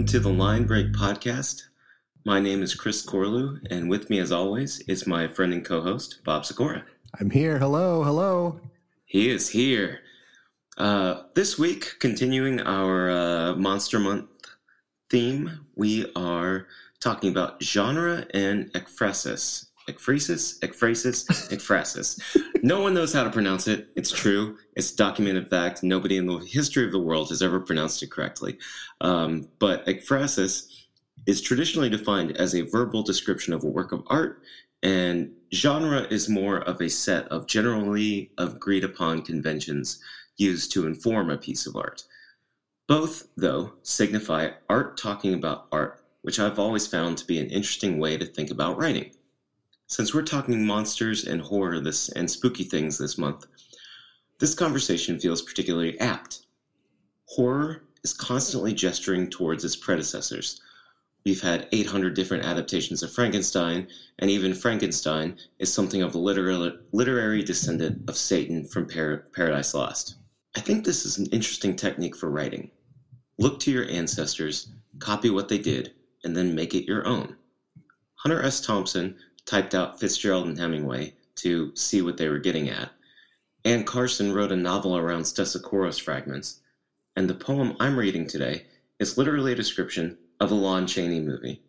welcome to the Line Break Podcast. My name is Chris Corlew, and with me, as always, is my friend and co host, Bob Sikora. I'm here. Hello, hello. He is here. Uh, this week, continuing our uh, Monster Month theme, we are talking about genre and ekphrasis. Ekphrasis? Ekphrasis? Ekphrasis. no one knows how to pronounce it. It's true. It's documented fact. Nobody in the history of the world has ever pronounced it correctly. Um, but ekphrasis is traditionally defined as a verbal description of a work of art, and genre is more of a set of generally agreed upon conventions used to inform a piece of art. Both, though, signify art talking about art, which I've always found to be an interesting way to think about writing. Since we're talking monsters and horror this and spooky things this month, this conversation feels particularly apt. Horror is constantly gesturing towards its predecessors. We've had 800 different adaptations of Frankenstein, and even Frankenstein is something of a literary, literary descendant of Satan from Par- Paradise Lost. I think this is an interesting technique for writing. Look to your ancestors, copy what they did, and then make it your own. Hunter S. Thompson typed out Fitzgerald and Hemingway to see what they were getting at. Anne Carson wrote a novel around Stesichorus fragments, and the poem I'm reading today is literally a description of a Lon Chaney movie.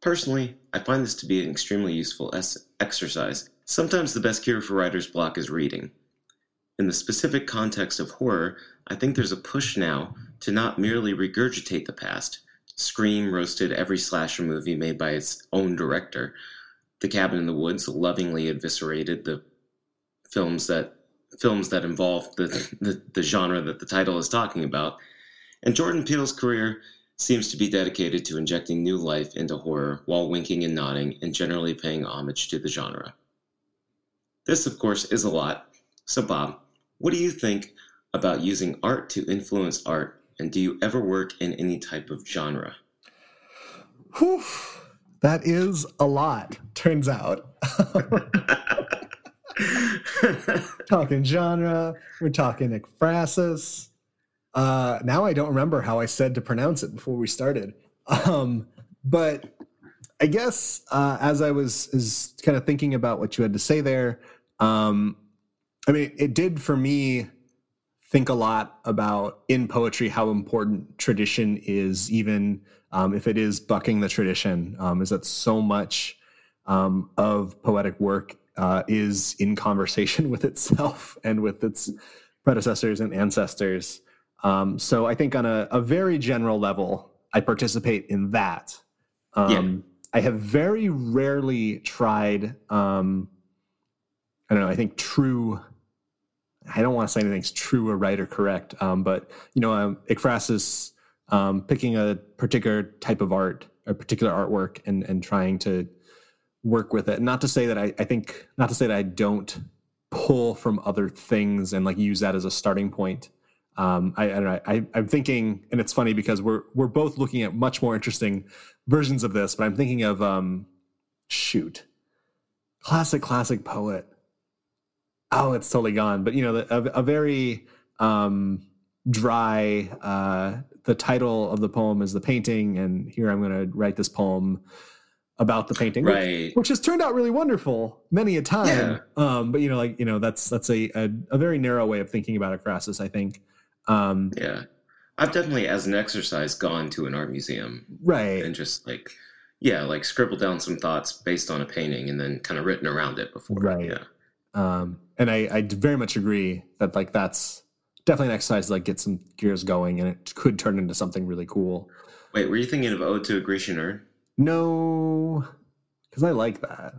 Personally, I find this to be an extremely useful es- exercise. Sometimes the best cure for writer's block is reading. In the specific context of horror, I think there's a push now to not merely regurgitate the past. Scream roasted every slasher movie made by its own director, the Cabin in the Woods lovingly eviscerated the films that films that involved the, the, the genre that the title is talking about. And Jordan Peele's career seems to be dedicated to injecting new life into horror while winking and nodding and generally paying homage to the genre. This, of course, is a lot. So, Bob, what do you think about using art to influence art, and do you ever work in any type of genre? Whew. That is a lot, turns out. talking genre, we're talking ekphrasis. Uh, now I don't remember how I said to pronounce it before we started. Um, but I guess uh, as I was is kind of thinking about what you had to say there, um, I mean, it did for me think a lot about in poetry how important tradition is, even um, if it is bucking the tradition, um, is that so much um, of poetic work uh, is in conversation with itself and with its predecessors and ancestors. Um, so I think on a, a, very general level, I participate in that. Yeah. Um, I have very rarely tried. Um, I don't know. I think true I don't want to say anything's true or right or correct, um, but you know, um, ekphrasis, um, picking a particular type of art, a particular artwork, and and trying to work with it. Not to say that I, I think, not to say that I don't pull from other things and like use that as a starting point. Um, I, I don't know. I, I'm thinking, and it's funny because we're we're both looking at much more interesting versions of this. But I'm thinking of um, shoot, classic classic poet oh, it's totally gone. But you know, a, a very um, dry. Uh, the title of the poem is the painting, and here I'm going to write this poem about the painting, right. which, which, has turned out really wonderful many a time. Yeah. Um, but you know, like you know, that's that's a, a, a very narrow way of thinking about ekphrasis. I think. Um, yeah, I've definitely, as an exercise, gone to an art museum, right, and just like, yeah, like scribbled down some thoughts based on a painting, and then kind of written around it before, right. Yeah. Um, and I, I very much agree that like that's definitely an exercise to like get some gears going, and it could turn into something really cool. Wait, were you thinking of Ode to a Grecian Urn? No, because I like that.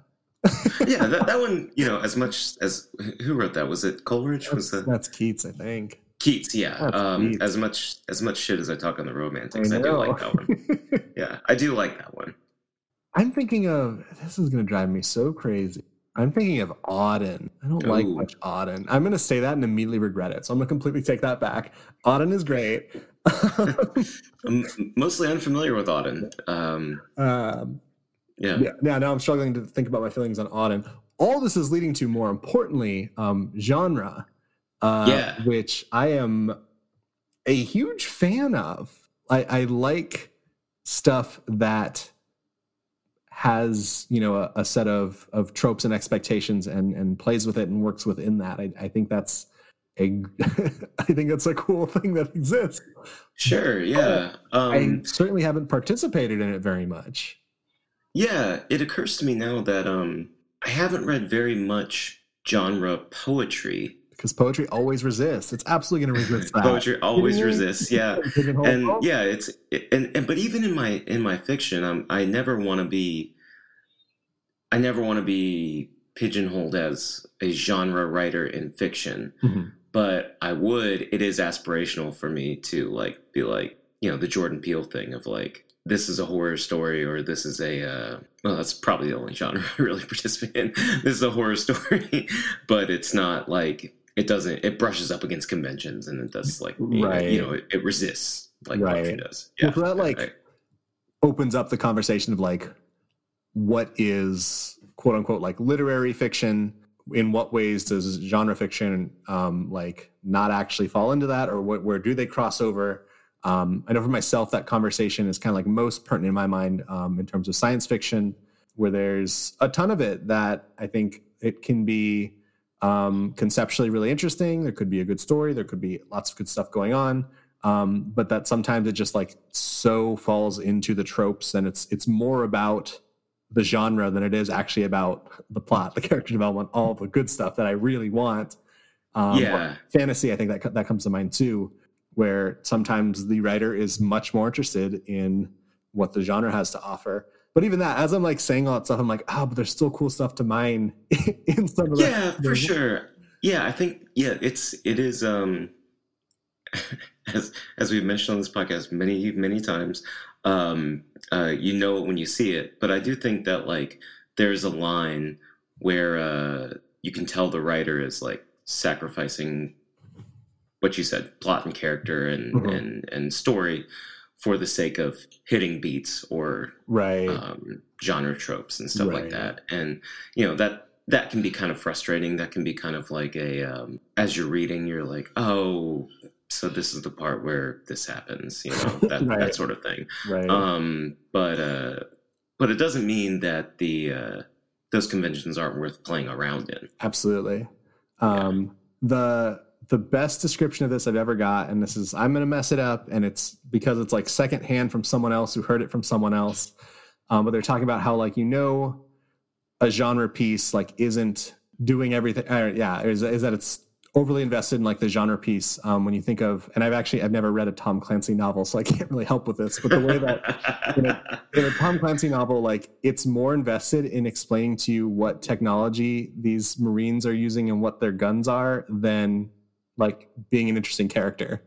yeah, that, that one, you know, as much as who wrote that? Was it Coleridge? That's, was that that's Keats, I think. Keats, yeah. Um, Keats. As much as much shit as I talk on the Romantics, I, I do like that one. yeah, I do like that one. I'm thinking of this is going to drive me so crazy. I'm thinking of Auden. I don't Ooh. like much Auden. I'm going to say that and immediately regret it. So I'm going to completely take that back. Auden is great. I'm mostly unfamiliar with Auden. Um, um, yeah. yeah. Yeah. Now I'm struggling to think about my feelings on Auden. All this is leading to, more importantly, um, genre, uh, yeah. which I am a huge fan of. I, I like stuff that has you know a, a, set of of tropes and expectations and and plays with it and works within that. I, I think that's a I think that's a cool thing that exists. Sure, yeah. Um, I certainly haven't participated in it very much. Yeah, it occurs to me now that um, I haven't read very much genre poetry because poetry always resists. It's absolutely going to resist that. poetry always resists, yeah. and yeah, it's and, and but even in my in my fiction, I'm, I never want to be. I never want to be pigeonholed as a genre writer in fiction, mm-hmm. but I would. It is aspirational for me to like be like you know the Jordan Peele thing of like this is a horror story or this is a uh, well that's probably the only genre I really participate in. This is a horror story, but it's not like it doesn't it brushes up against conventions and it does like right. you know it, it resists like right. poetry does. Yeah, well, that like right. opens up the conversation of like what is quote unquote like literary fiction. In what ways does genre fiction um, like not actually fall into that, or what, where do they cross over? Um, I know for myself that conversation is kind of like most pertinent in my mind um, in terms of science fiction, where there's a ton of it that I think it can be um, conceptually really interesting. There could be a good story. There could be lots of good stuff going on. Um, but that sometimes it just like so falls into the tropes and it's it's more about the genre than it is actually about the plot, the character development, all the good stuff that I really want. Um, yeah, fantasy. I think that that comes to mind too, where sometimes the writer is much more interested in what the genre has to offer but even that, as I'm like saying all that stuff, I'm like, oh, but there's still cool stuff to mine in some of yeah, for sure. Yeah, I think yeah, it's it is um as as we've mentioned on this podcast many many times. Um, uh, you know it when you see it, but I do think that like there's a line where uh, you can tell the writer is like sacrificing what you said, plot and character and mm-hmm. and and story for the sake of hitting beats or right um, genre tropes and stuff right. like that. And you know that that can be kind of frustrating. That can be kind of like a um, as you're reading, you're like, oh, so this is the part where this happens, you know, that right. that sort of thing. Right. Um, but uh, but it doesn't mean that the uh, those conventions aren't worth playing around in. Absolutely. Um, yeah. The the best description of this I've ever got, and this is I'm gonna mess it up, and it's because it's like secondhand from someone else who heard it from someone else. Um, but they're talking about how like you know a genre piece like isn't doing everything. Uh, yeah, is, is that it's overly invested in like the genre piece um, when you think of and i've actually i've never read a tom clancy novel so i can't really help with this but the way that in, a, in a tom clancy novel like it's more invested in explaining to you what technology these marines are using and what their guns are than like being an interesting character.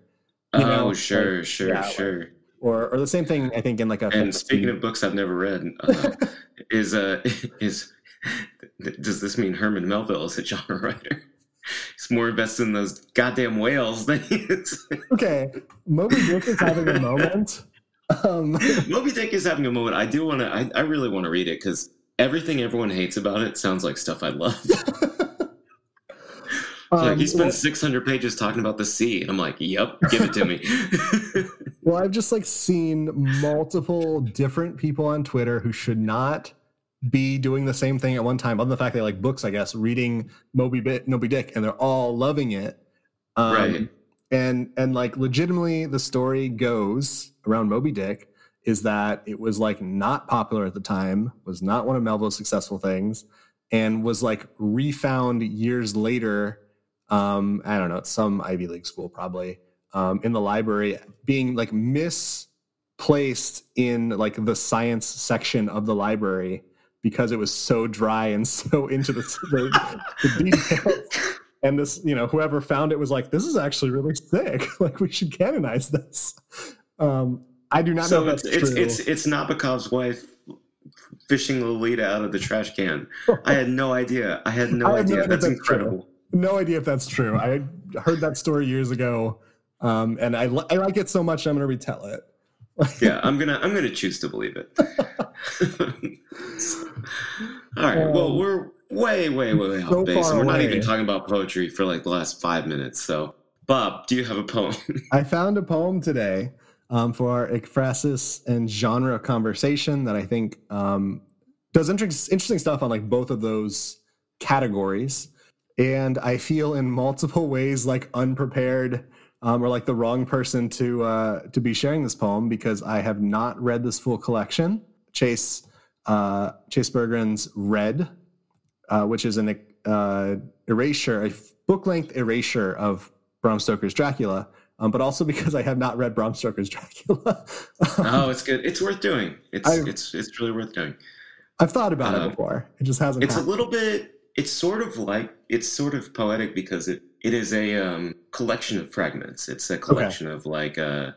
You know? oh, sure, like, sure, yeah, sure. Like, or, or the same thing, I think, in like a. And speaking of books I've never read, uh, is uh is does this mean Herman Melville is a genre writer? He's more invested in those goddamn whales than he is. okay, Moby Dick is having a moment. Um, Moby Dick is having a moment. I do want to. I, I really want to read it because everything everyone hates about it sounds like stuff I love. Um, like he spent well, 600 pages talking about the sea, and I'm like, "Yep, give it to me." well, I've just like seen multiple different people on Twitter who should not be doing the same thing at one time. Other than the fact they like books, I guess, reading Moby Bit, Moby Dick, and they're all loving it. Um, right. And and like legitimately, the story goes around Moby Dick is that it was like not popular at the time, was not one of Melville's successful things, and was like refound years later um, I don't know, some Ivy League school probably, um, in the library, being like misplaced in like the science section of the library because it was so dry and so into the, the, the details. And this, you know, whoever found it was like, this is actually really sick. like we should canonize this. Um, I do not so know. So it's, it's, it's it's Nabokov's wife fishing Lolita out of the trash can. I had no idea. I had no I idea. That's, that's incredible. True no idea if that's true. I heard that story years ago, um, and I, I like it so much I'm going to retell it. yeah, I'm gonna I'm gonna choose to believe it. All right. Um, well, we're way way way so off base, and we're away. not even talking about poetry for like the last five minutes. So, Bob, do you have a poem? I found a poem today. um, for our ekphrasis and genre conversation that I think um, does inter- interesting stuff on like both of those categories. And I feel in multiple ways like unprepared um, or like the wrong person to uh, to be sharing this poem because I have not read this full collection. Chase uh, Chase Berggrun's Red, uh, which is an uh, erasure, a book length erasure of Bram Stoker's Dracula, um, but also because I have not read Bram Stoker's Dracula. oh, it's good. It's worth doing. It's I, it's it's really worth doing. I've thought about it um, before. It just hasn't. It's happened. a little bit. It's sort of like it's sort of poetic because it it is a um, collection of fragments. It's a collection okay. of like uh,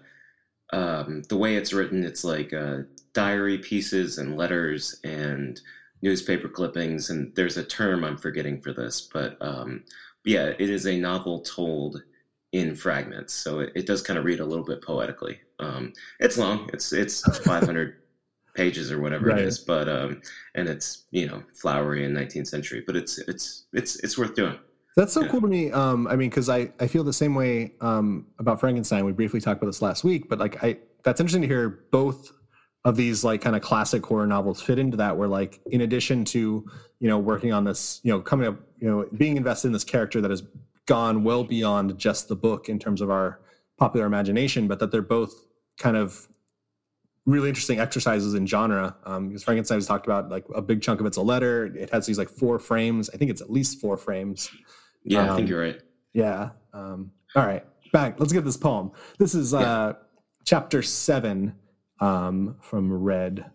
um, the way it's written. It's like uh, diary pieces and letters and newspaper clippings. And there's a term I'm forgetting for this, but um, yeah, it is a novel told in fragments. So it, it does kind of read a little bit poetically. Um, it's long. It's it's 500 pages or whatever right. it is, but um, and it's you know flowery in 19th century, but it's it's it's it's worth doing. That's so yeah. cool to me. Um, I mean, because I, I feel the same way um, about Frankenstein. We briefly talked about this last week, but like I that's interesting to hear both of these like kind of classic horror novels fit into that. Where like in addition to you know working on this, you know coming up, you know being invested in this character that has gone well beyond just the book in terms of our popular imagination, but that they're both kind of really interesting exercises in genre. Um, because Frankenstein has talked about like a big chunk of it's a letter. It has these like four frames. I think it's at least four frames. Yeah, um, I think um, you're right. Yeah. Um, all right, back. Let's get this poem. This is uh, yeah. chapter seven um, from Red.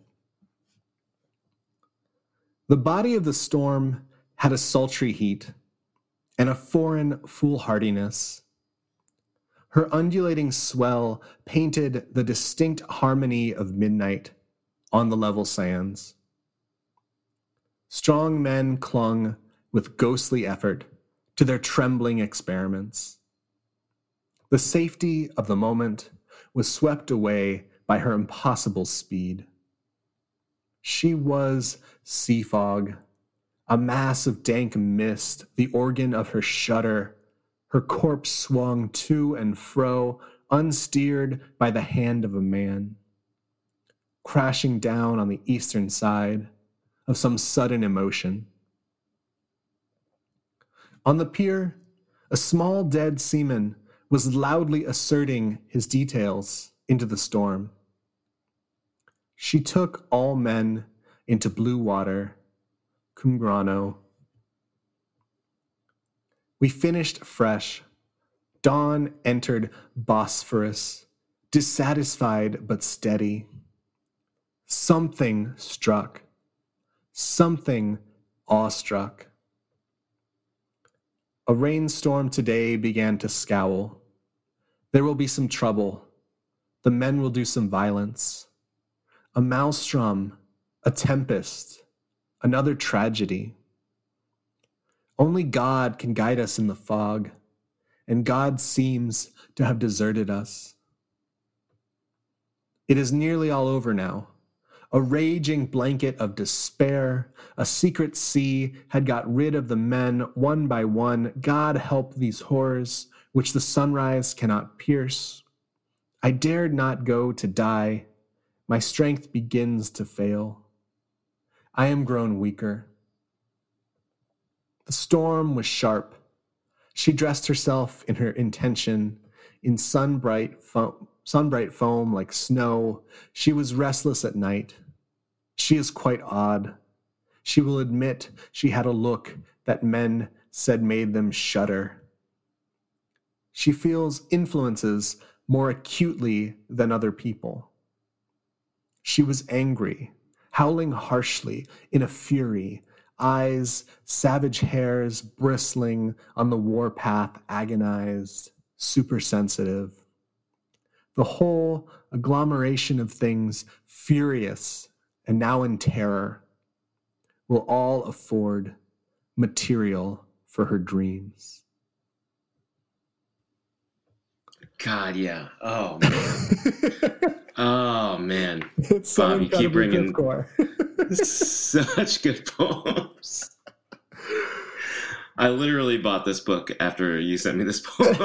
The body of the storm had a sultry heat and a foreign foolhardiness. Her undulating swell painted the distinct harmony of midnight on the level sands. Strong men clung with ghostly effort to their trembling experiments. The safety of the moment was swept away by her impossible speed. She was sea fog, a mass of dank mist, the organ of her shudder. Her corpse swung to and fro, unsteered by the hand of a man, crashing down on the eastern side of some sudden emotion. On the pier, a small dead seaman was loudly asserting his details into the storm. She took all men into blue water, cum grano. We finished fresh. Dawn entered Bosphorus, dissatisfied but steady. Something struck, something awestruck. A rainstorm today began to scowl. There will be some trouble. The men will do some violence. A maelstrom, a tempest, another tragedy. Only God can guide us in the fog, and God seems to have deserted us. It is nearly all over now a raging blanket of despair. A secret sea had got rid of the men one by one. God help these horrors, which the sunrise cannot pierce. I dared not go to die. My strength begins to fail. I am grown weaker. The storm was sharp. She dressed herself in her intention, in sunbright foam, sunbright foam like snow. She was restless at night. She is quite odd. She will admit she had a look that men said made them shudder. She feels influences more acutely than other people. She was angry, howling harshly in a fury, eyes, savage hairs bristling on the warpath, agonized, supersensitive. The whole agglomeration of things furious and now in terror will all afford material for her dreams. God, yeah. Oh man. oh man. It's so Bob, you keep bringing such good poems. I literally bought this book after you sent me this poem.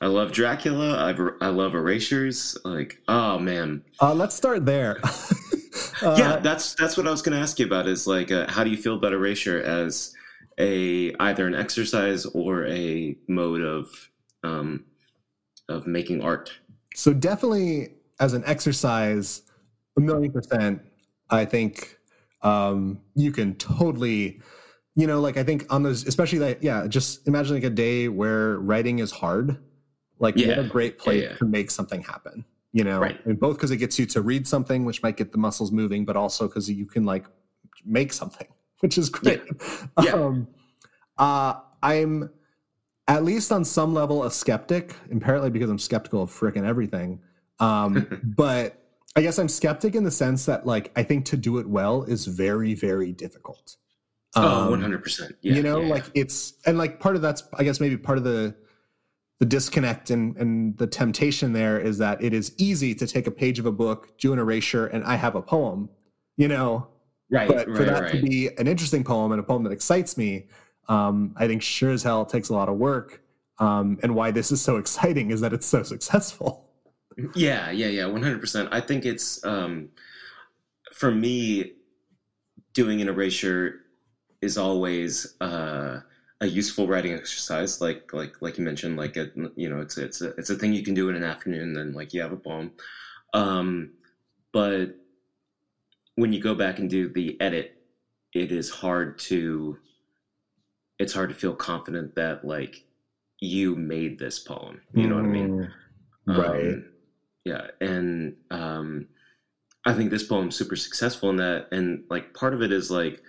I love Dracula. I I love erasures. Like, oh man. Uh, let's start there. uh, yeah, that's that's what I was going to ask you about. Is like, uh, how do you feel about erasure as a either an exercise or a mode of um, of making art? So definitely as an exercise, a million percent. I think um, you can totally, you know, like I think on those, especially like, yeah, just imagine like a day where writing is hard. Like, yeah. a great place yeah, yeah. to make something happen, you know, right. and both because it gets you to read something, which might get the muscles moving, but also because you can like make something, which is great. Yeah. Um, uh, I'm at least on some level a skeptic, apparently because I'm skeptical of freaking everything. Um, but I guess I'm skeptic in the sense that like I think to do it well is very very difficult. Oh, um, oh, 100%. Yeah, you know, yeah, like it's and like part of that's I guess maybe part of the the disconnect and and the temptation there is that it is easy to take a page of a book, do an erasure and I have a poem, you know. Right. But right, for that right. to be an interesting poem and a poem that excites me, um, I think sure as hell it takes a lot of work. Um, and why this is so exciting is that it's so successful. Yeah, yeah, yeah, one hundred percent. I think it's um, for me doing an erasure is always uh, a useful writing exercise. Like like like you mentioned, like a, you know, it's it's a it's a thing you can do in an afternoon. Then like you have a poem, um, but when you go back and do the edit, it is hard to it's hard to feel confident that like you made this poem. You know mm, what I mean? Mm, right. Um, yeah and um i think this poem's super successful in that and like part of it is like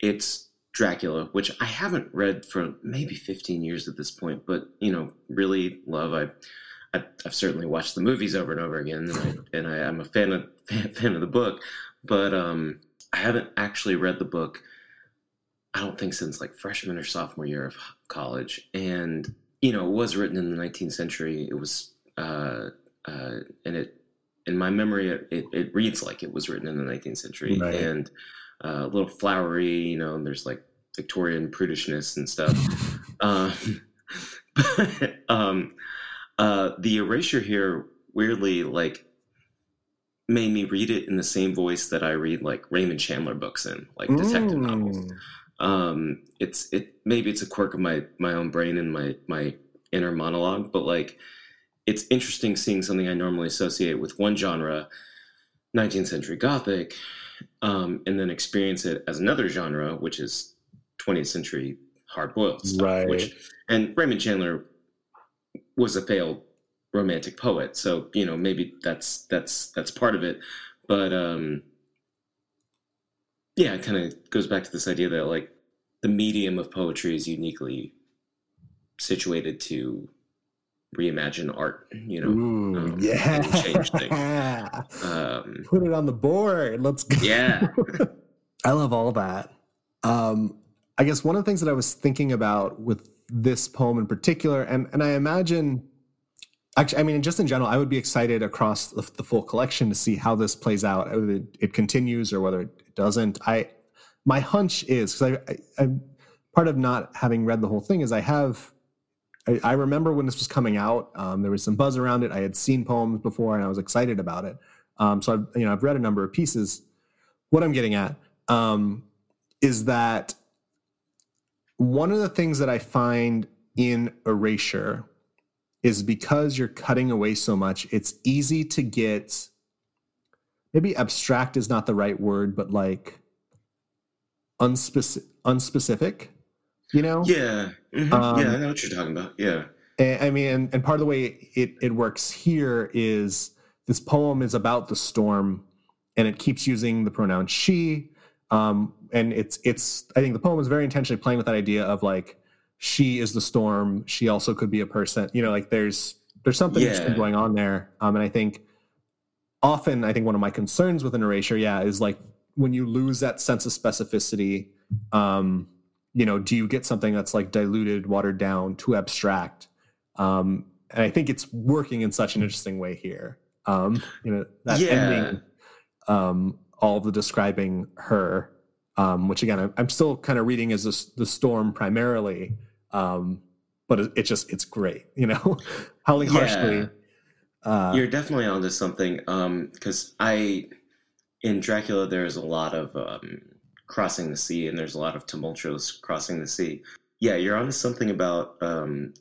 it's dracula which i haven't read for maybe 15 years at this point but you know really love i I've, I've certainly watched the movies over and over again and, I, and I, am a fan of fan of the book but um i haven't actually read the book i don't think since like freshman or sophomore year of college. And you know it was written in the 19th century. It was uh uh, and it in my memory it, it, reads like it was written in the 19th century. Right. and uh, a little flowery you know and there's like victorian prudishness and stuff. Um, but, um, uh, the erasure here weirdly like made me read it in the same voice that i read like raymond chandler books in like detective mm. novels um, it's it maybe it's a quirk of my my own brain and my my inner monologue but like it's interesting seeing something I normally associate with one genre, 19th century Gothic, um, and then experience it as another genre, which is 20th century hard boiled stuff. Right. Which and Raymond Chandler was a failed romantic poet, so you know maybe that's that's that's part of it. But um, yeah, it kind of goes back to this idea that like the medium of poetry is uniquely situated to reimagine art, you know, Ooh, um, yeah, change things. Um, Put it on the board. Let's go. Yeah. I love all that. Um, I guess one of the things that I was thinking about with this poem in particular, and, and I imagine, actually, I mean, just in general, I would be excited across the, the full collection to see how this plays out, whether it, it continues or whether it doesn't. I, my hunch is because I, I, I, part of not having read the whole thing is I have I, I remember when this was coming out, um, there was some buzz around it. I had seen poems before, and I was excited about it. Um, so I've you know I've read a number of pieces. What I'm getting at um, is that one of the things that I find in erasure is because you're cutting away so much, it's easy to get maybe abstract is not the right word, but like unspecific, unspecific you know? Yeah. Mm-hmm. Um, yeah, I know what you're talking about. Yeah. I mean, and, and part of the way it, it works here is this poem is about the storm and it keeps using the pronoun she. Um, and it's, it's, I think the poem is very intentionally playing with that idea of like, she is the storm. She also could be a person, you know, like there's, there's something yeah. going on there. Um, and I think often, I think one of my concerns with an erasure, yeah, is like when you lose that sense of specificity, um, you know, do you get something that's like diluted, watered down, too abstract? Um, and I think it's working in such an interesting way here. Um, you know, that yeah. ending, um, all the describing her, um, which again, I'm, I'm still kind of reading as this, the storm primarily. Um, but it, it just it's great. You know, howling Yeah. harshly. Uh, You're definitely onto something. Um, because I in Dracula there's a lot of um crossing the sea and there's a lot of tumultuous crossing the sea. Yeah, you're onto something about um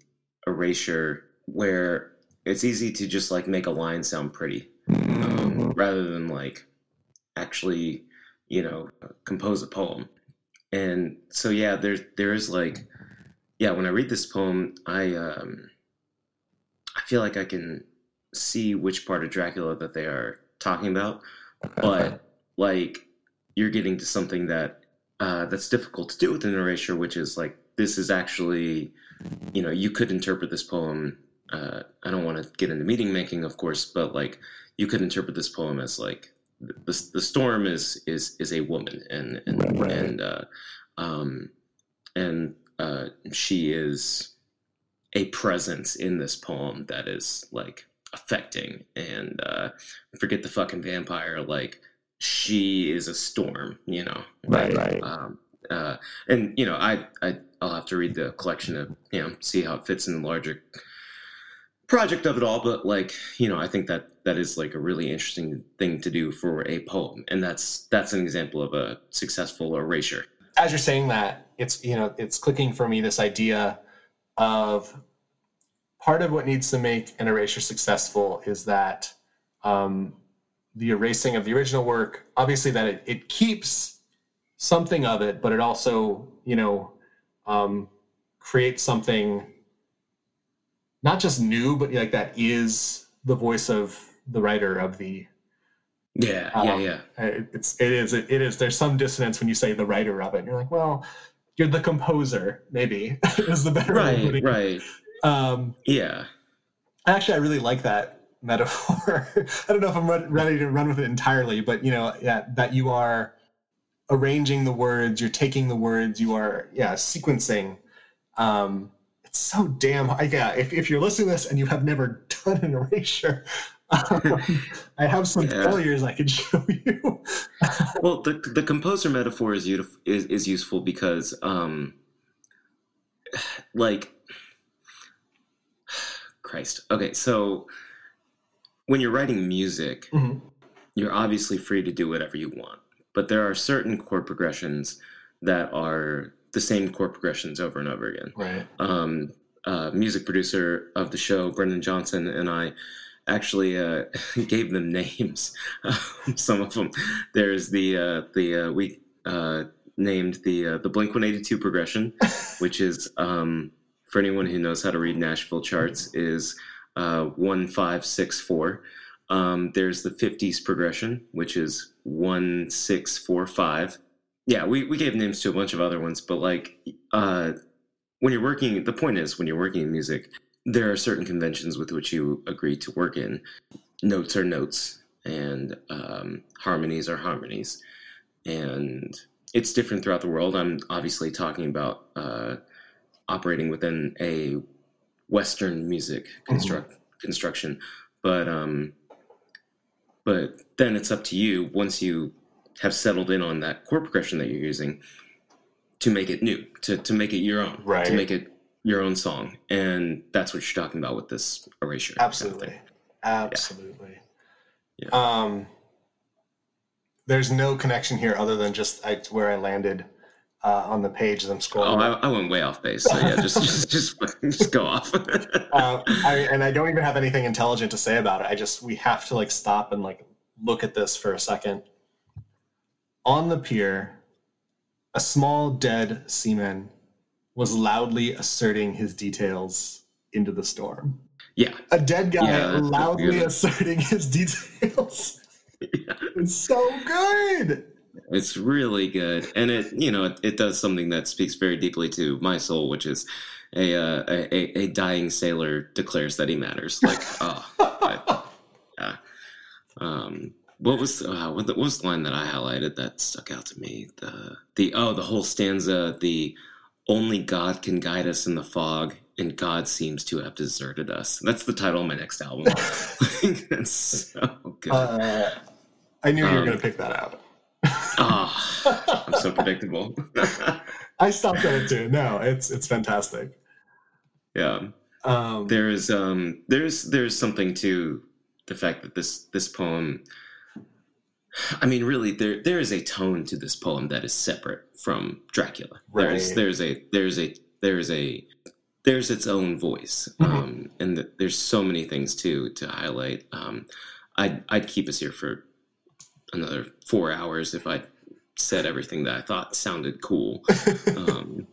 erasure where it's easy to just like make a line sound pretty. um, rather than like actually, you know, compose a poem. And so yeah, there there is like, yeah, when I read this poem, I um, I feel like I can see which part of Dracula that they are talking about, but like you're getting to something that uh, that's difficult to do with an erasure, which is like this is actually, you know, you could interpret this poem. Uh, I don't want to get into meaning making, of course, but like you could interpret this poem as like the, the storm is is is a woman and and Right. and uh, um, and uh, she is a presence in this poem that is like affecting and uh, forget the fucking vampire like she is a storm you know Right, right. um, uh, and you know I, I i'll have to read the collection to you know see how it fits in the larger project of it all but like you know i think that that is like a really interesting thing to do for a poem and that's that's an example of a successful erasure as you're saying that, it's you know it's clicking for me this idea of part of what needs to make an erasure successful is that um, the erasing of the original work, obviously that it, it keeps something of it, but it also you know um, creates something not just new, but like that is the voice of the writer of the yeah yeah Um, yeah. uh, it's it is it, is. There's some dissonance when you say the writer of it. You're like well you're the composer maybe is the better right right um yeah. actually i really like that metaphor. I don't know if i'm ready to run with it entirely but you know yeah that you are arranging the words you're taking the words you are yeah sequencing. Um it's so damn I, yeah if, if you're listening to this and you have never done an erasure um, i have some Yeah. failures i can show you. Well the the composer metaphor is useful is, is useful because um like christ okay so when you're writing music Mhm. you're obviously free to do whatever you want but there are certain chord progressions that are the same chord progressions over and over again right um, uh, music producer of the show, Brendan Johnson, and I actually uh, gave them names. Some of them. There's the uh, the uh, we uh, named the uh, the Blink 182 progression, which is um, for anyone who knows how to read Nashville charts is uh, one five six four. Um, there's the 50s progression, which is one six four five. Yeah, we, we gave names to a bunch of other ones, but like uh, when you're working the point is when you're working in music there are certain conventions with which you agree to work in notes are notes and um, harmonies are harmonies and it's different throughout the world i'm obviously talking about uh, operating within a western music construct construction. But um but then it's up to you once you have settled in on that chord progression that you're using to make it new to, to make it your own Right. to make it your own song. And that's what you're talking about with this erasure kind of absolutely. absolutely. Yeah. um there's no connection here other than just I, where i landed uh, on the page as i'm oh scrolling. I, I went way off base so yeah just just just, just go off. Uh, I, and i don't even have anything intelligent to say about it. I just we have to like stop and like look at this for a second. On the pier a small dead seaman was loudly asserting his details into the storm. Yeah. A dead guy Yeah, loudly asserting his details. Yeah. it's so good It's really good, and it you know it, it does something that speaks very deeply to my soul, which is a uh, a, a- dying sailor declares that he matters. Like, oh, I, yeah. Um, what was uh, what, the, what was the line that I highlighted that stuck out to me? The the oh the whole stanza. The only God can guide us in the fog, and God seems to have deserted us. That's the title of my next album. That's so good. uh, i knew you were Um, going to pick that out Ah, I'm so predictable. I stopped at it too. No, it's it's fantastic. yeah. Um, There is um there's there's something to the fact that this this poem I mean really there there is a tone to this poem that is separate from Dracula. There's Right. there's a there's a there's a there's its own voice. Mhm. Um and th- there's so many things to to highlight. Um I'd I'd keep us here for another 4 hours if I said everything that I thought sounded cool. Um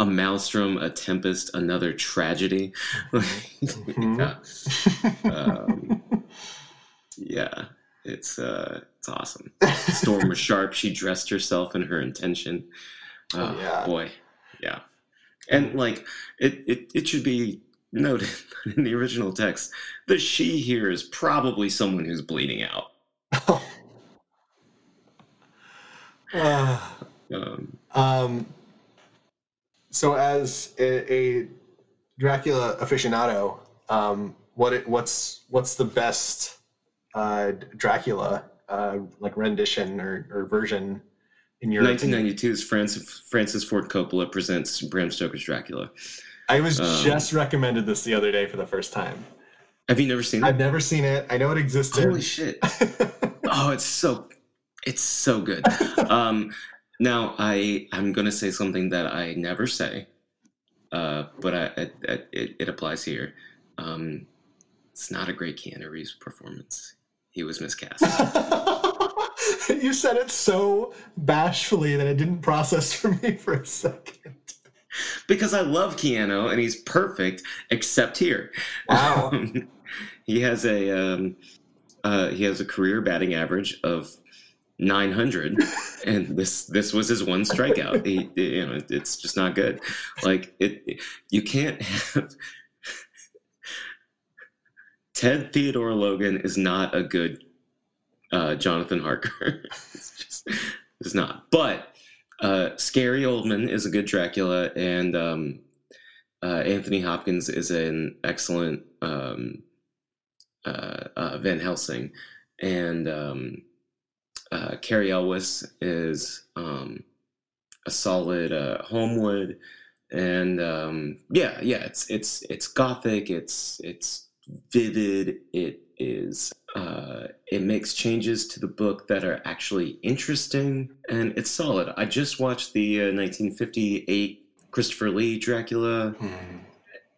a maelstrom, a tempest, another tragedy. Mhm. yeah. Um, yeah, it's uh, it's awesome. Storm was sharp. She dressed herself in her intention. Oh, Uh, yeah. boy, yeah. And like it, it, it should be noted in the original text, the she here is probably someone who's bleeding out. Um, Um, so, as a, a Dracula aficionado, um, what it, what's what's the best uh, Dracula uh, like rendition or, or version in your opinion? 1992's Francis, Francis Ford Coppola presents Bram Stoker's Dracula. I was um, just recommended this the other day for the first time. Have you never seen it? I've never seen it. I know it existed. Holy shit! Oh, it's so it's so good. Um, now I I'm gonna say something that I never say, uh, but I, it, it, it applies here. Um, it's not a great Keanu Reeves performance. He was miscast. you said it so bashfully that it didn't process for me for a second. because I love Keanu and he's perfect, except here. Wow. Um, he has a um, uh, he has a career batting average of 900, and this this was his one strikeout. He, you know, it's just not good. Like it, you can't have. Ted Theodore Logan is not a good uh, Jonathan Harker. it's just it's not. But uh, Gary Oldman is a good Dracula, and um, uh, Anthony Hopkins is an excellent um, uh, uh, Van Helsing, and um, uh, Cary Elwes is um, a solid uh, Holmwood, and um, yeah, yeah, it's it's it's gothic, it's it's vivid, it is uh, it makes changes to the book that are actually interesting, and it's solid. I just watched the uh, 1958 Christopher Lee Dracula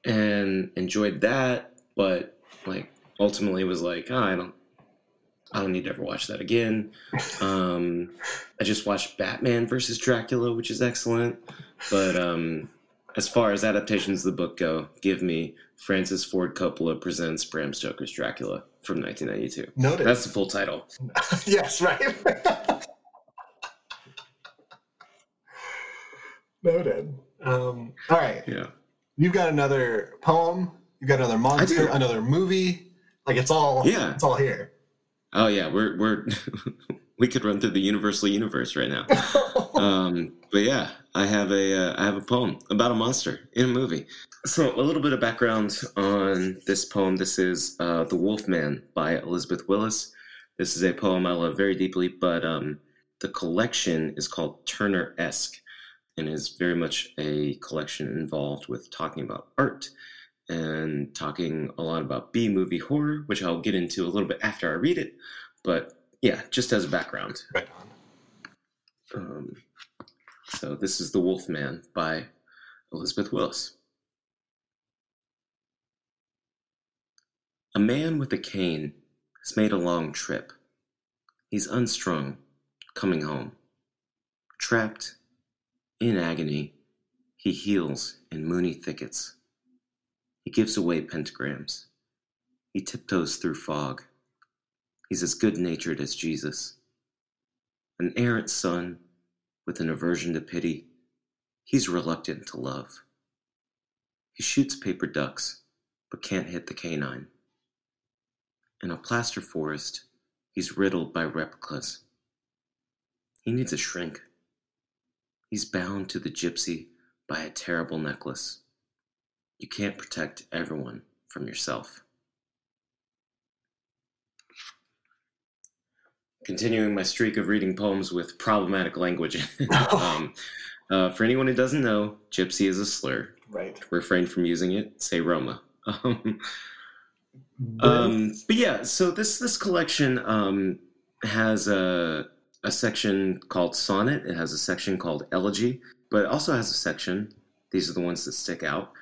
and enjoyed that, but like ultimately was like, oh, I don't, I don't need to ever watch that again. Um, I just watched Batman versus Dracula, which is excellent, but um, as far as adaptations of the book go, give me Francis Ford Coppola presents Bram Stoker's Dracula from 1992. Noted. That's the full title. yes, right. Noted. Um, all right. Yeah. You've got another poem. You've got another monster, another movie. Like it's all. Yeah. It's all here. Oh yeah, we're we're we could run through the Universal universe right now. um, but yeah, I have a uh, I have a poem about a monster in a movie. So a little bit of background on this poem. This is uh, "The Wolf Man" by Elizabeth Willis. This is a poem I love very deeply, but um, the collection is called Turneresque, and is very much a collection involved with talking about art and talking a lot about B movie horror, which I'll get into a little bit after I read it. But yeah, just as a background. right on. Um, so this is The Wolf Man by Elizabeth Willis. A man with a cane has made a long trip. He's unstrung, coming home. Trapped, in agony, he heals in moony thickets. He gives away pentagrams. He tiptoes through fog. He's as good natured as Jesus. An errant son with an aversion to pity, he's reluctant to love. He shoots paper ducks, but can't hit the canine. In a plaster forest, he's riddled by replicas. He needs a shrink. He's bound to the gypsy by a terrible necklace. You can't protect everyone from yourself. Continuing my streak of reading poems with problematic language. um, Uh, for anyone who doesn't know, gypsy is a slur. Right. Refrain from using it. Say Roma. Um, um, but yeah, so this this collection um, has a a section called sonnet. It has a section called elegy, but it also has a section. These are the ones that stick out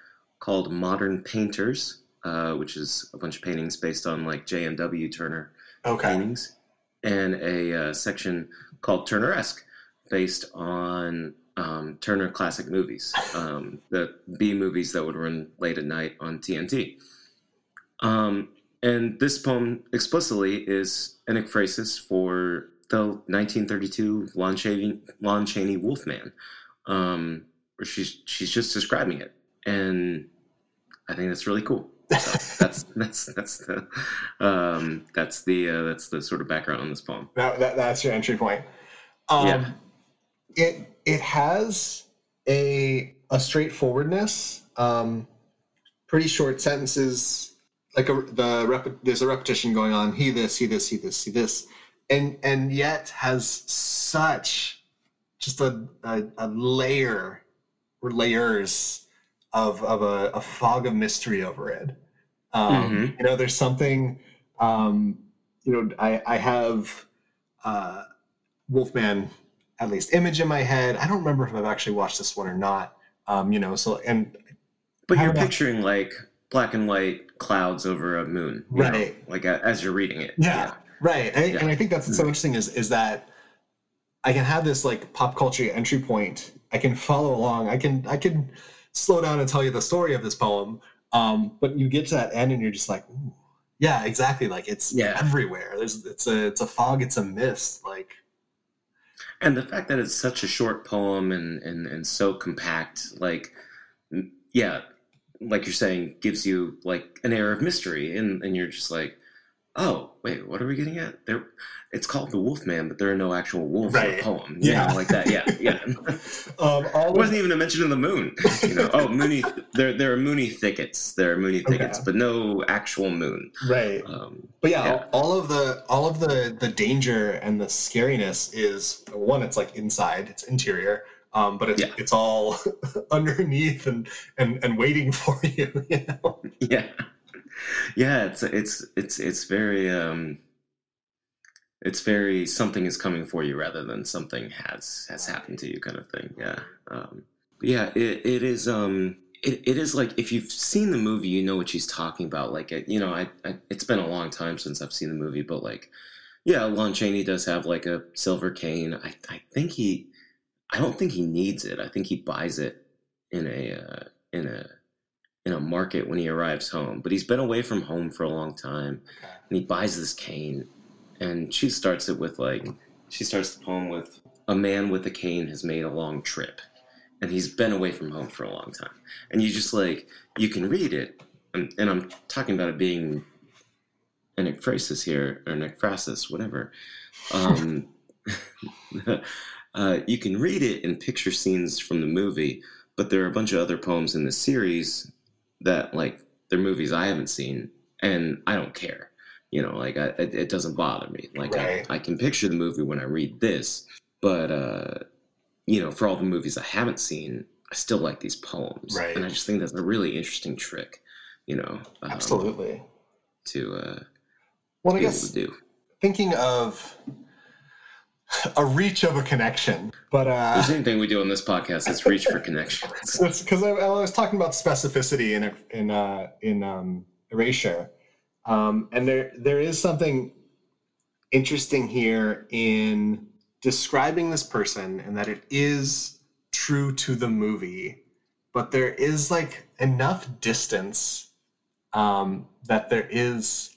called modern painters, uh, which is a bunch of paintings based on like J.M.W. Turner okay. paintings, and a uh, section called Turneresque, based on um, Turner classic movies, um, the B movies that would run late at night on TNT. Um, and this poem explicitly is an ekphrasis for the 1932 Lon Chaney, Lon Chaney Wolfman, um, where she's she's just describing it, and I think that's really cool. So that's that's that's the um, that's the uh, that's the sort of background on this poem. That, that, that's your entry point. Um, Yeah. It it has a a straightforwardness. Um, pretty short sentences. Like a the rep, there's a repetition going on. He this, he this, he this, he this, and and yet has such just a a, a layer or layers of of a, a fog of mystery over it. Um, Mhm. You know, there's something. Um, you know, I I have uh, Wolfman at least image in my head. I don't remember if I've actually watched this one or not. Um, you know, so and But you're picturing like black and white clouds over a moon, you know, Right. like a, as you're reading it. yeah, right. And, Yeah. and I think that's so interesting is is that I can have this like pop culture entry point. I can follow along. I can I can slow down and tell you the story of this poem. Um, but you get to that end and you're just like, Ooh. yeah, exactly. Like it's Yeah. everywhere. There's it's a it's a fog. It's a mist. Like And the fact that it's such a short poem and and and so compact, like, yeah, like you're saying, gives you like an air of mystery, and and you're just like, oh wait, what are we getting at? There, it's called the Wolfman, but there are no actual wolves in the poem, you Yeah. know, like that. Yeah, yeah. um, all It wasn't even a mention of the moon. You know, oh, moony. There, there are moony thickets. There are moony thickets, Okay. but no actual moon. right. Um, But yeah, Yeah. All, all of the all of the the danger and the scariness is one. It's like inside, it's interior, um, but it's Yeah. it's all underneath and and and waiting for you. You know. yeah, yeah. It's it's it's it's very um, it's very something is coming for you rather than something has has happened to you kind of thing. Yeah, um, yeah. It it is um. It, it is like if you've seen the movie, you know what she's talking about. Like, it, you know, I, I it's been a long time since I've seen the movie, but like, yeah, Lon Chaney does have like a silver cane. I, I think he, I don't think he needs it. I think he buys it in a uh, in a in a market when he arrives home. But he's been away from home for a long time, and he buys this cane. And she starts it with like she starts the poem with a man with a cane has made a long trip, and he's been away from home for a long time. And you just like you can read it, and, and I'm talking about it being an ekphrasis here or an ekphrasis, whatever. Um, uh, you can read it and picture scenes from the movie, but there are a bunch of other poems in the series that like they're movies I haven't seen, and I don't care. You know, like I, it, it doesn't bother me. Like Right. I, I can picture the movie when I read this, but uh, you know, for all the movies I haven't seen, I still like these poems, Right. and I just think that's a really interesting trick. You know, um, Absolutely. to uh, Well, I guess to do. thinking of a reach of a connection, but uh, there's anything we do on this podcast, it's reach for connections. because I, I was talking about specificity in in uh, in um, erasure, um, and there there is something interesting here in describing this person, and that it is true to the movie, but there is like enough distance um, that there is.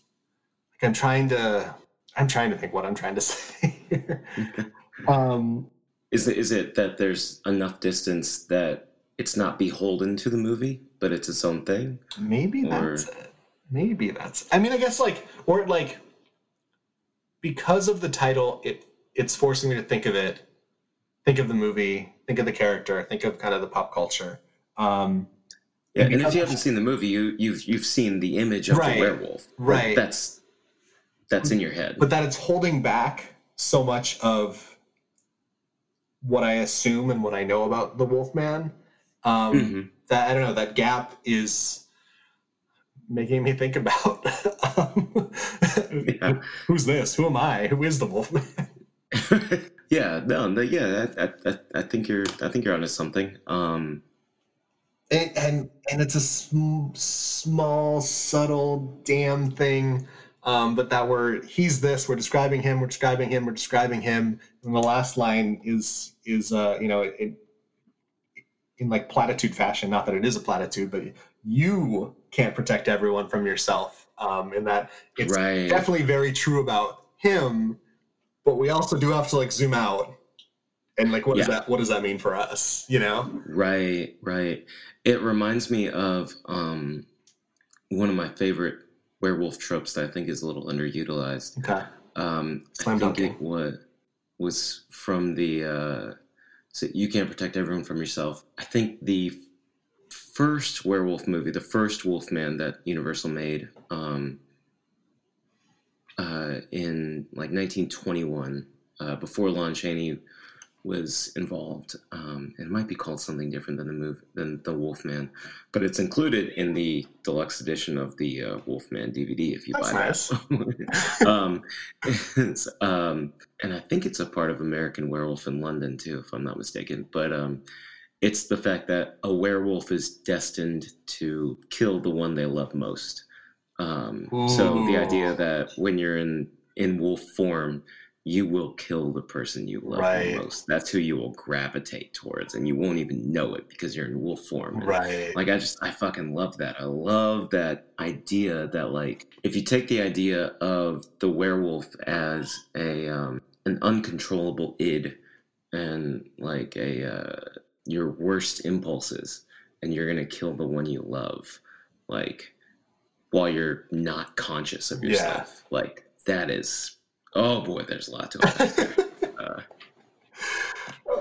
Like I'm trying to. I'm trying to think what I'm trying to say. um, Is it is it that there's enough distance that it's not beholden to the movie, but it's its own thing? Maybe Or- that's it. Maybe that's. I mean, I guess like or like because of the title, it it's forcing me to think of it, think of the movie, think of the character, think of kind of the pop culture. Um, Yeah, And and if you haven't seen the movie, you you've you've seen the image of Right, the werewolf. Like, right. that's that's in your head. but that it's holding back so much of what I assume and what I know about the Wolfman. Um, Mhm. That I don't know. That gap is making me think about um, Yeah. who's this? Who am I? Who is the Wolfman? yeah, no, no, yeah, I, I, I, I think you're, I think you're onto something. Um, and and, and it's a sm- small, subtle, damn thing. Um, but that we're he's this. We're describing him. We're describing him. We're describing him. And the last line is is uh, you know it, in like platitude fashion. Not that it is a platitude, but you can't protect everyone from yourself. Um, in that it's right. definitely very true about him. But we also do have to like zoom out and like what does that what does that mean for us? You know? Right, right. It reminds me of um, one of my favorite werewolf tropes that I think is a little underutilized. Okay. Um, I think it was was from the uh, so you can't protect everyone from yourself. I think the first werewolf movie, the first Wolfman that Universal made, um, uh, in like 1921, uh, before Lon Chaney was involved. Um, it might be called something different than the move than the Wolfman, but it's included in the deluxe edition of the uh, Wolfman DVD if you That's buy nice. that. um, it's, um, and I think it's a part of American Werewolf in London too, if I'm not mistaken. But um, it's the fact that a werewolf is destined to kill the one they love most. Um, so the idea that when you're in in wolf form, you will kill the person you love Right. the most. That's who you will gravitate towards, and you won't even know it because you're in wolf form. And, Right. Like I just I fucking love that. I love that idea that like if you take the idea of the werewolf as a um, an uncontrollable id and like a uh, your worst impulses, and you're gonna kill the one you love, like while you're not conscious of Yeah. yourself. Like that is oh boy, there's a lot to it. uh,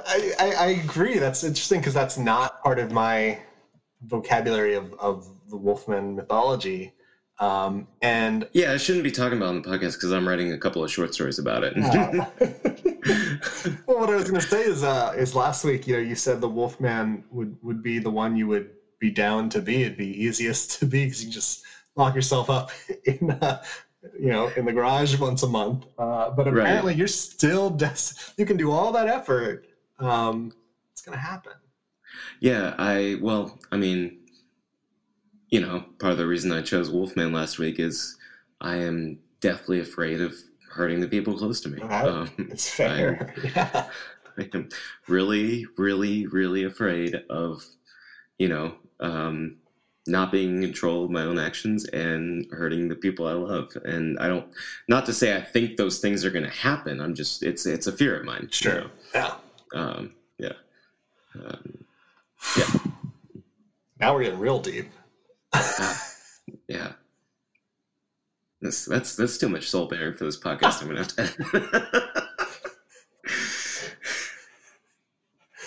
I, I, I agree. That's interesting because that's not part of my vocabulary of, of the Wolfman mythology. Um, and yeah, I shouldn't be talking about it on the podcast because I'm writing a couple of short stories about it. Uh, well, what I was going to say is, uh, is last week, you know, you said the Wolfman would would be the one you would be down to be. It'd be easiest to be because you just lock yourself up in, uh, you know, in the garage once a month. Uh, but Right. apparently, you're still des- you can do all that effort. Um, it's to happen. Yeah, I well, I mean, you know, part of the reason I chose Wolfman last week is I am deathly afraid of hurting the people close to me. Right. Um, It's fair. yeah. I am really, really, really afraid of, you know, um, not being in control of my own actions and hurting the people I love. And I don't, not to say I think those things are going to happen. I'm just, it's it's a fear of mine. you Sure. know? Yeah. Um, yeah. Um, Now we're getting real deep. Yeah. That's that's that's too much soul bearing for this podcast. I'm gonna have to.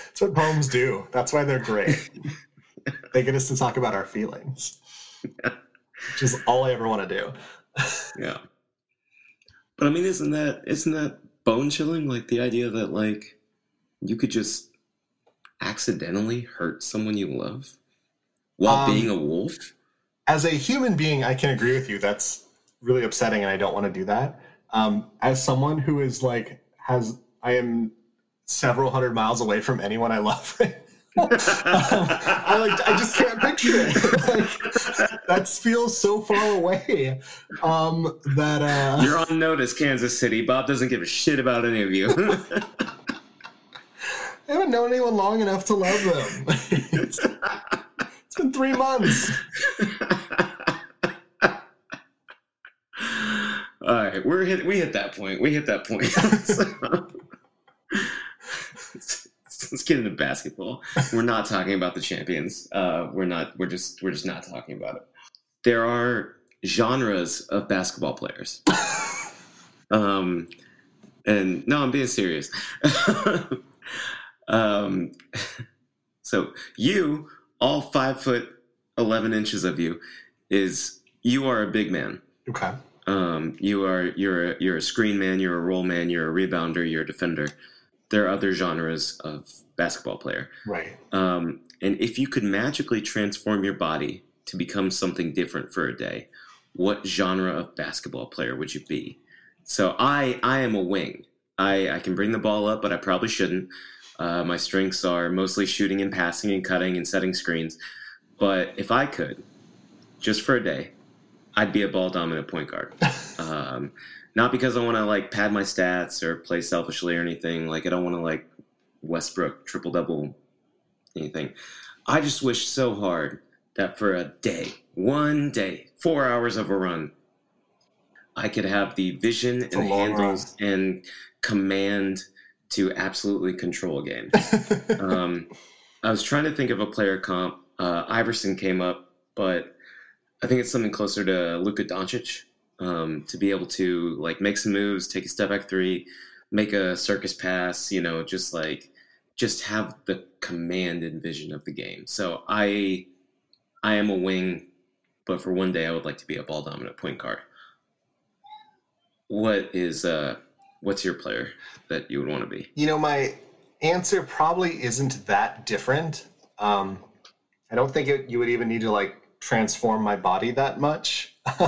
That's what poems do. That's why they're great. they get us to talk about our feelings, which is all I ever want to do. yeah. But I mean, isn't that isn't that bone chilling? Like the idea that like you could just accidentally hurt someone you love while Um, being a wolf. As a human being, I can agree with you. That's really upsetting, and I don't want to do that. Um, as someone who is like has, I am several hundred miles away from anyone I love. Right. Um, I like, I just can't picture it. like, that feels so far away. Um, that uh, You're on notice, Kansas City. Bob doesn't give a shit about any of you. I haven't known anyone long enough to love them. it's, it's been three months. All right, we're hit. We hit that point. We hit that point. let's, get into basketball. We're not talking about the champions. Uh, we're not. We're just. We're just not talking about it. There are genres of basketball players. Um, and no, I'm being serious. um, so you, all five foot eleven inches of you, is you are a big man. Okay. Um, you are you're a, you're a screen man, you're a roll man, you're a rebounder, you're a defender. There are other genres of basketball player. Right. Um, and if you could magically transform your body to become something different for a day, what genre of basketball player would you be? So I I am a wing. I, I can bring the ball up, but I probably shouldn't. Uh, my strengths are mostly shooting and passing and cutting and setting screens. But if I could, just for a day, I'd be a ball dominant point guard. Um, not because I want to like pad my stats or play selfishly or anything. Like I don't want to like Westbrook triple double anything. I just wish so hard that for a day, one day, four hours of a run, I could have the vision a and handles and command to absolutely control a game. um, I was trying to think of a player comp. Uh, Iverson came up, but I think it's something closer to Luka Doncic um, to be able to like make some moves, take a step back three, make a circus pass. You know, just like just have the command and vision of the game. So I I am a wing, but for one day I would like to be a ball dominant point guard. What is uh what's your player that you would want to be? You know, my answer probably isn't that different. Um, I don't think it, you would even need to like transform my body that much.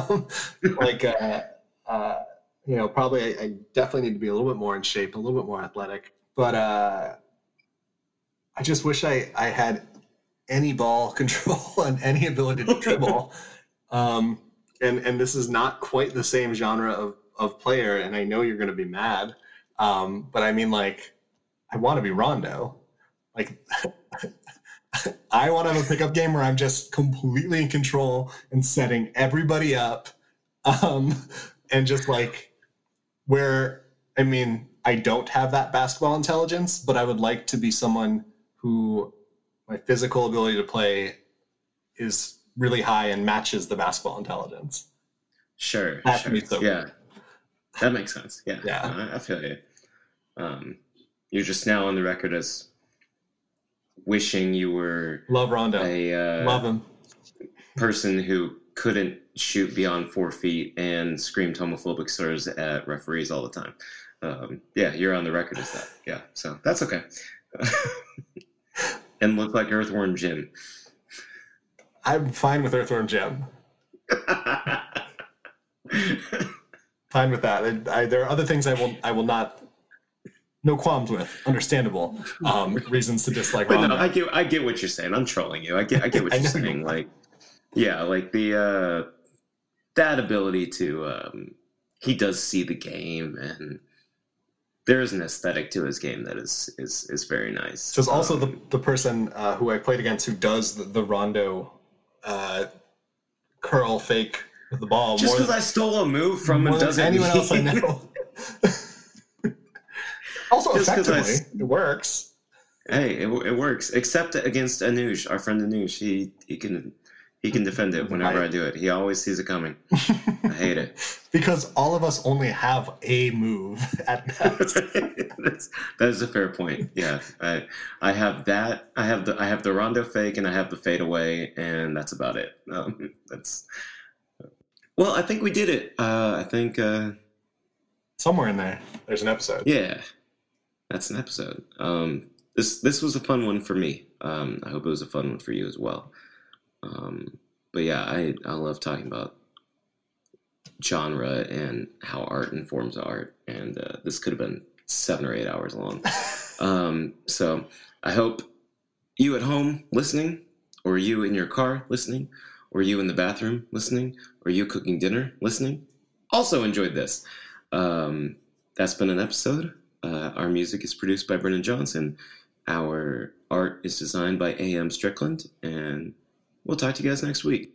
Like, uh, uh, you know, probably I, I definitely need to be a little bit more in shape, a little bit more athletic. But uh, I just wish I, I had any ball control and any ability to dribble. um, and and this is not quite the same genre of of player, and I know you're going to be mad. Um, but I mean, like, I want to be Rondo. Like, I want to have a pickup game where I'm just completely in control and setting everybody up. Um, and just like, where, I mean, I don't have that basketball intelligence, but I would like to be someone who my physical ability to play is really high and matches the basketball intelligence. Sure, That sure. so yeah, that makes sense. Yeah, Yeah. I, I feel you. Um, you're just now on the record as wishing you were Love Rondo. a uh, Love him. person who couldn't shoot beyond four feet and screamed homophobic slurs at referees all the time. Um, yeah, you're on the record as that. Yeah, so that's okay. and look like Earthworm Jim. I'm fine with Earthworm Jim. Fine with that. I, I, there are other things I will I will not no qualms with. Understandable um, reasons to dislike But no, I get I get what you're saying. I'm trolling you. I get I get what you're saying. Like, yeah, like the uh, that ability to um, he does see the game, and there is an aesthetic to his game that is is is very nice. So it's also the, Um, the person uh, who I played against who does the, the Rondo uh, curl fake with the ball just because I stole a move from him doesn't anyone mean, else I know. also Just 'cause I it works. Hey, it, it works. Except against Anuj, our friend Anuj. He he can he can defend it whenever I do it. He always sees it coming. I hate it. because all of us only have a move at best. That's, that is a fair point. Yeah, I I have that. I have the I have the rondo fake and I have the fade away, and that's about it. Um, that's well, I think we did it. Uh, I think uh, Somewhere in there, there's an episode. yeah, that's an episode. Um, this this was a fun one for me. Um, I hope it was a fun one for you as well. Um, but yeah, I I love talking about genre and how art informs art, and uh, this could have been seven or eight hours long. Um, so I hope you at home listening, or you in your car listening, or you in the bathroom listening, or you cooking dinner listening, also enjoyed this. Um, that's been an episode. Uh, our music is produced by Brennan Johnson. Our art is designed by A.M. Strickland, and we'll talk to you guys next week.